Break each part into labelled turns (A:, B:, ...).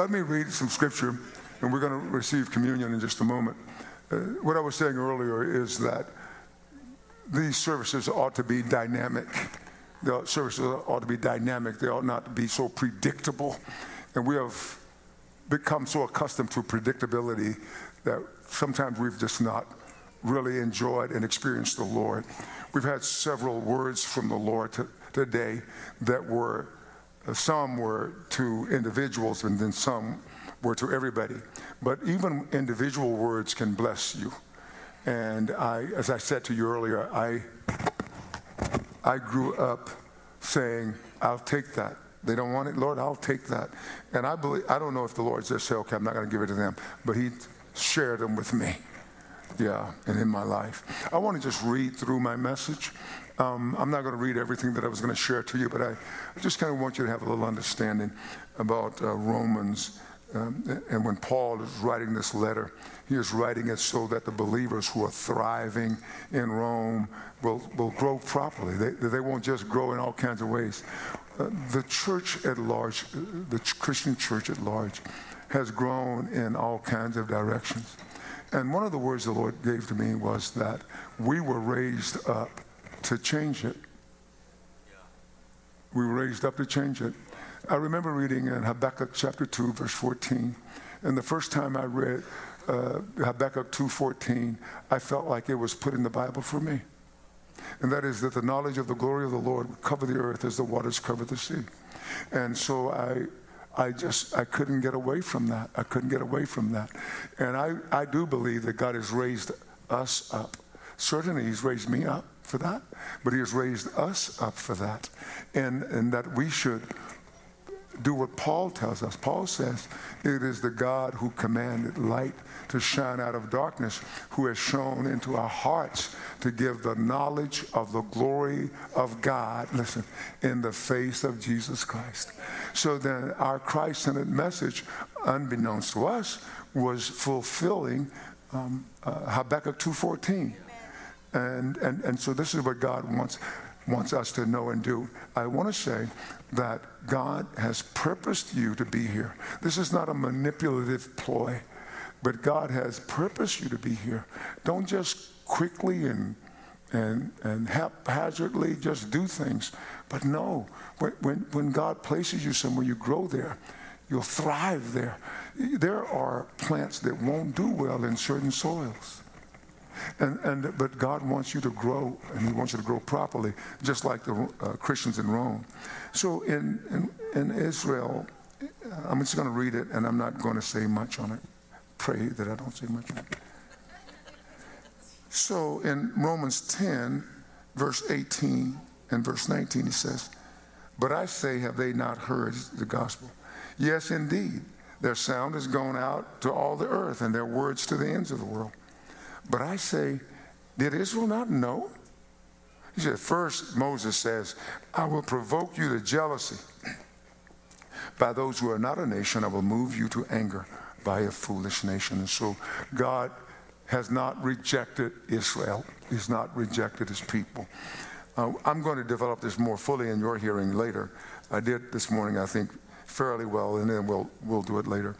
A: Let me read some scripture, and we're going to receive communion in just a moment. Uh, what I was saying earlier is that these services ought to be dynamic. The services ought to be dynamic. They ought not to be so predictable. And we have become so accustomed to predictability that sometimes we've just not really enjoyed and experienced the Lord. We've had several words from the Lord to, today that were some were to individuals and then some were to everybody. But even individual words can bless you. And I, as I said to you earlier, I, I grew up saying, I'll take that. They don't want it, Lord, I'll take that. And I believe, I don't know if the Lord just said, okay, I'm not going to give it to them, but He shared them with me. Yeah, and in my life. I want to just read through my message um, I'm not going to read everything that I was going to share to you, but I, I just kind of want you to have a little understanding about uh, Romans. Um, and when Paul is writing this letter, he is writing it so that the believers who are thriving in Rome will, will grow properly. They, they won't just grow in all kinds of ways. Uh, the church at large, the Christian church at large, has grown in all kinds of directions. And one of the words the Lord gave to me was that we were raised up to change it. We were raised up to change it. I remember reading in Habakkuk chapter 2, verse 14. And the first time I read uh, Habakkuk 2.14, I felt like it was put in the Bible for me. And that is that the knowledge of the glory of the Lord would cover the earth as the waters cover the sea. And so I, I just, I couldn't get away from that. I couldn't get away from that. And I, I do believe that God has raised us up. Certainly, He's raised me up for that, but He has raised us up for that. And, and that we should do what Paul tells us. Paul says, It is the God who commanded light to shine out of darkness, who has shone into our hearts to give the knowledge of the glory of God, listen, in the face of Jesus Christ. So then, our Christ centered message, unbeknownst to us, was fulfilling um, uh, Habakkuk 2.14 and, and, and so this is what God wants, wants us to know and do. I want to say that God has purposed you to be here. This is not a manipulative ploy, but God has purposed you to be here. Don't just quickly and and, and haphazardly just do things. But no, when, when, when God places you somewhere, you grow there. You'll thrive there. There are plants that won't do well in certain soils. And, and, but God wants you to grow, and He wants you to grow properly, just like the uh, Christians in Rome. So in, in, in Israel, uh, I'm just going to read it, and I'm not going to say much on it. Pray that I don't say much on it. So in Romans 10, verse 18 and verse 19, he says, But I say, have they not heard the gospel? Yes, indeed. Their sound has gone out to all the earth, and their words to the ends of the world. But I say, did Israel not know? He said, First, Moses says, I will provoke you to jealousy. By those who are not a nation, I will move you to anger by a foolish nation. And so God has not rejected Israel, He's not rejected His people. Uh, I'm going to develop this more fully in your hearing later. I did this morning, I think, fairly well, and then we'll, we'll do it later.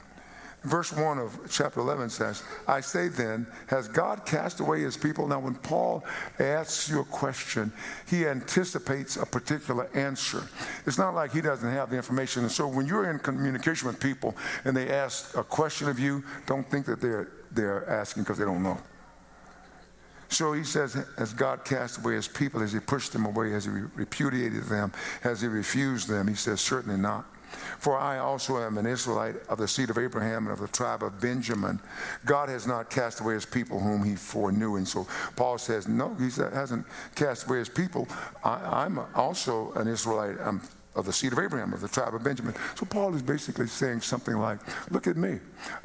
A: Verse 1 of chapter 11 says, I say then, has God cast away his people? Now, when Paul asks you a question, he anticipates a particular answer. It's not like he doesn't have the information. And so when you're in communication with people and they ask a question of you, don't think that they're, they're asking because they don't know. So he says, Has God cast away his people? Has he pushed them away? Has he repudiated them? Has he refused them? He says, Certainly not. For I also am an Israelite of the seed of Abraham and of the tribe of Benjamin. God has not cast away his people whom he foreknew. And so Paul says, No, he hasn't cast away his people. I, am also an Israelite. I'm of the seed of Abraham, of the tribe of Benjamin. So Paul is basically saying something like, Look at me.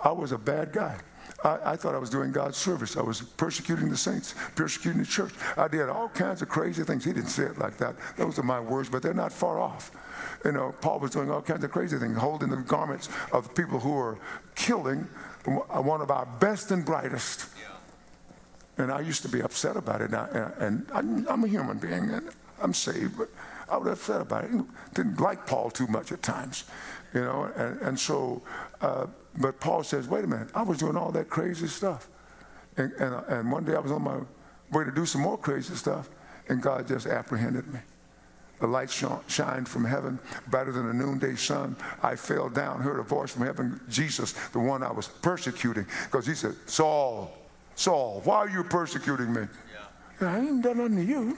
A: I was a bad guy. I, I, thought I was doing God's service. I was persecuting the saints, persecuting the church. I did all kinds of crazy things. He didn't say it like that. Those are my words, but they're not far off. You know, Paul was doing all kinds of crazy things, holding the garments of people who were killing one of our best and brightest. And I used to be upset about it. And, I, I'm, a human being, and I'm saved, but I was upset about it. Didn't like Paul too much at times, you know. And, and so, uh, but Paul says, wait a minute, I was doing all that crazy stuff. And, and, and one day I was on my way to do some more crazy stuff, and God just apprehended me. The light shined from heaven, brighter than a noonday sun. I fell down, heard a voice from heaven, Jesus, the one I was persecuting, because he said, Saul, Saul, why are you persecuting me? Yeah. I ain't done nothing to you.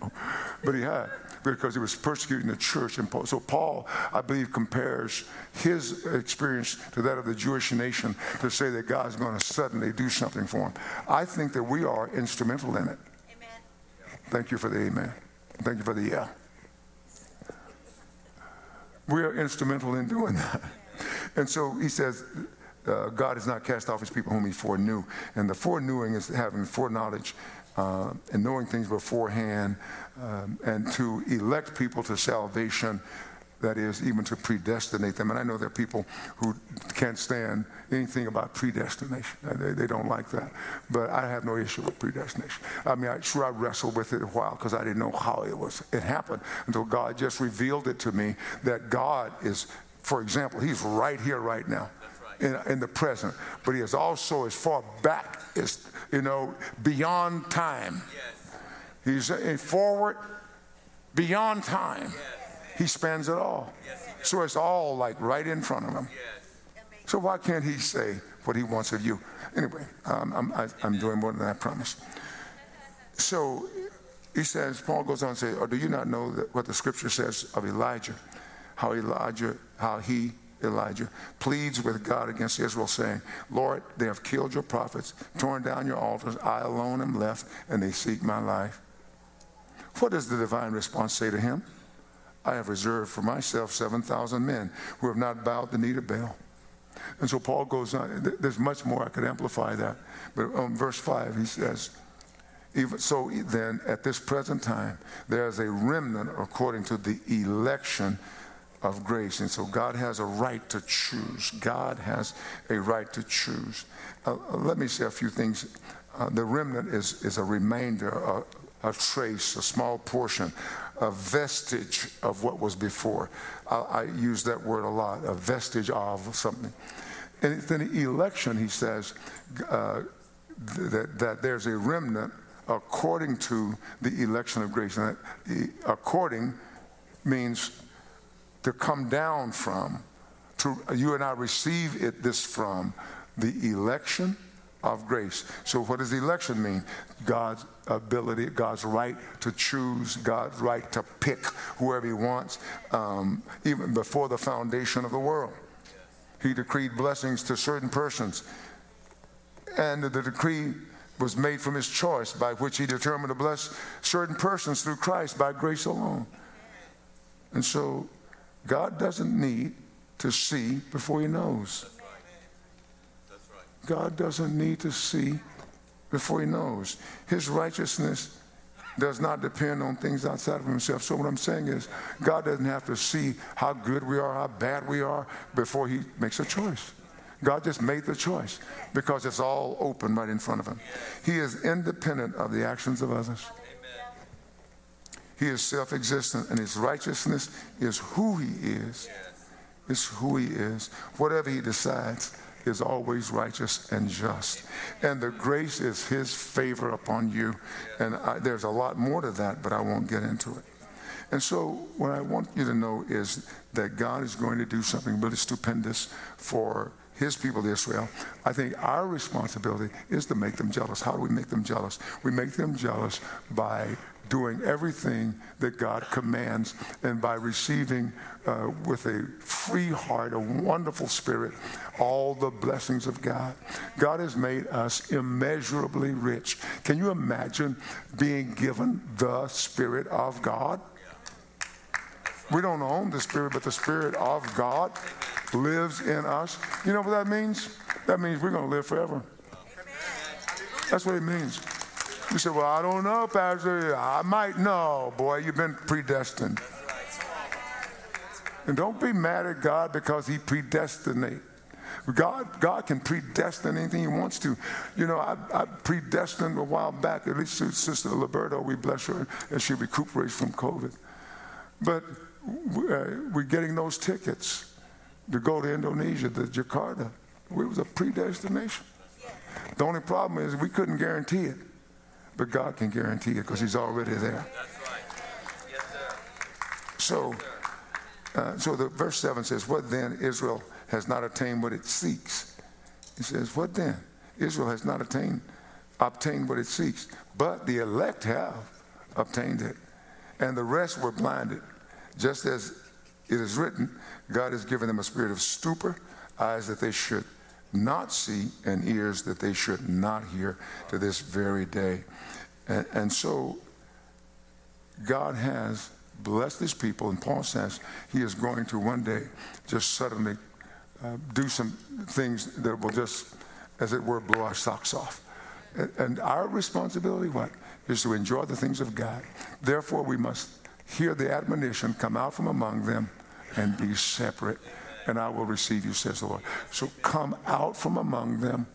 A: but he had, because he was persecuting the church. And Paul, so Paul, I believe, compares his experience to that of the Jewish nation to say that God's going to suddenly do something for him. I think that we are instrumental in it. Amen. Thank you for the amen. Thank you for the yeah. We are instrumental in doing that. And so he says, uh, God has not cast off his people whom he foreknew. And the foreknowing is having foreknowledge uh, and knowing things beforehand um, and to elect people to salvation. That is, even to predestinate them. And I know there are people who can't stand anything about predestination. They, they don't like that. But I have no issue with predestination. I mean, I, sure, I wrestled with it a while because I didn't know how it was. It happened until God just revealed it to me that God is, for example, He's right here, right now in, in the present, but he is also as far back as, you know, beyond time. Yes. He's forward, beyond time. Yes. He spans it all. Yes, so it's all like right in front of him. So why can't he say what he wants of you? Anyway, um, I'm, I, am doing more than I promised. So he says, Paul goes on to say, or do you not know that what the scripture says of Elijah? How Elijah, how he Elijah, pleads with God against Israel, saying, Lord, they have killed your prophets, torn down your altars. I alone am left, and they seek my life. What does the divine response say to him? I have reserved for myself 7,000 men who have not bowed the knee to Baal. And so Paul goes on. There's much more I could amplify that. But on verse 5, he says, even so then, at this present time, there is a remnant according to the election of grace. And so God has a right to choose. God has a right to choose. Uh, uh, let me say a few things. Uh, the remnant is, is a remainder, a, a, trace, a small portion, a vestige of what was before. I, I use that word a lot, a vestige of something. And then the election, he says, uh, that, that there's a remnant according to the election of grace. And according means to come down from, to you and I receive it this from the election of grace. So, what does election mean? God's ability, God's right to choose, God's right to pick whoever He wants, um, even before the foundation of the world. He decreed blessings to certain persons, and the decree was made from His choice, by which He determined to bless certain persons through Christ by grace alone. And so, God doesn't need to see before he knows. God doesn't need to see before he knows. His righteousness does not depend on things outside of himself. So, what I'm saying is, God doesn't have to see how good we are, how bad we are, before he makes a choice. God just made the choice because it's all open right in front of him. He is independent of the actions of others. He is self existent, and his righteousness is who he is. It's who he is. Whatever he decides is always righteous and just. And the grace is his favor upon you. And I, there's a lot more to that, but I won't get into it. And so, what I want you to know is that God is going to do something really stupendous for his people, Israel. I think our responsibility is to make them jealous. How do we make them jealous? We make them jealous by doing everything that God commands and by receiving uh, with a free heart, a wonderful spirit, all the blessings of God. God has made us immeasurably rich. Can you imagine being given the Spirit of God? We don't own the Spirit, but the Spirit of God lives in us. You know what that means? That means we're going to live forever. That's what it means. You say, Well, I don't know, Pastor. I might know. Boy, you've been predestined. And don't be mad at God because He predestinate. God, God can predestine anything He wants to. You know, I, I predestined a while back, at least Sister Liberto, we bless her as she recuperates from COVID. But uh, we're getting those tickets to go to Indonesia, to Jakarta. We was a predestination. The only problem is we couldn't guarantee it, but God can guarantee it because He's already there. So, uh, so the verse seven says, "What then? Israel has not attained what it seeks." He says, "What then? Israel has not attained obtained what it seeks, but the elect have obtained it, and the rest were blinded, just as it is written, God has given them a spirit of stupor, eyes that they should not see, and ears that they should not hear to this very day. And, and so God has blessed his people, and Paul says he is going to one day just suddenly uh, do some things that will just, as it were, blow our socks off. And, and our responsibility, what? Is to enjoy the things of God. Therefore, we must hear the admonition, come out from among them and be separate, and I will receive you, says the Lord. So come out from among them.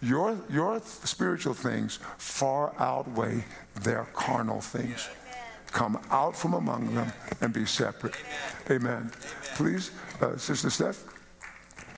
A: Your, your spiritual things far outweigh their carnal things. Come out from among them and be separate. Amen. Please, uh, Sister Steph.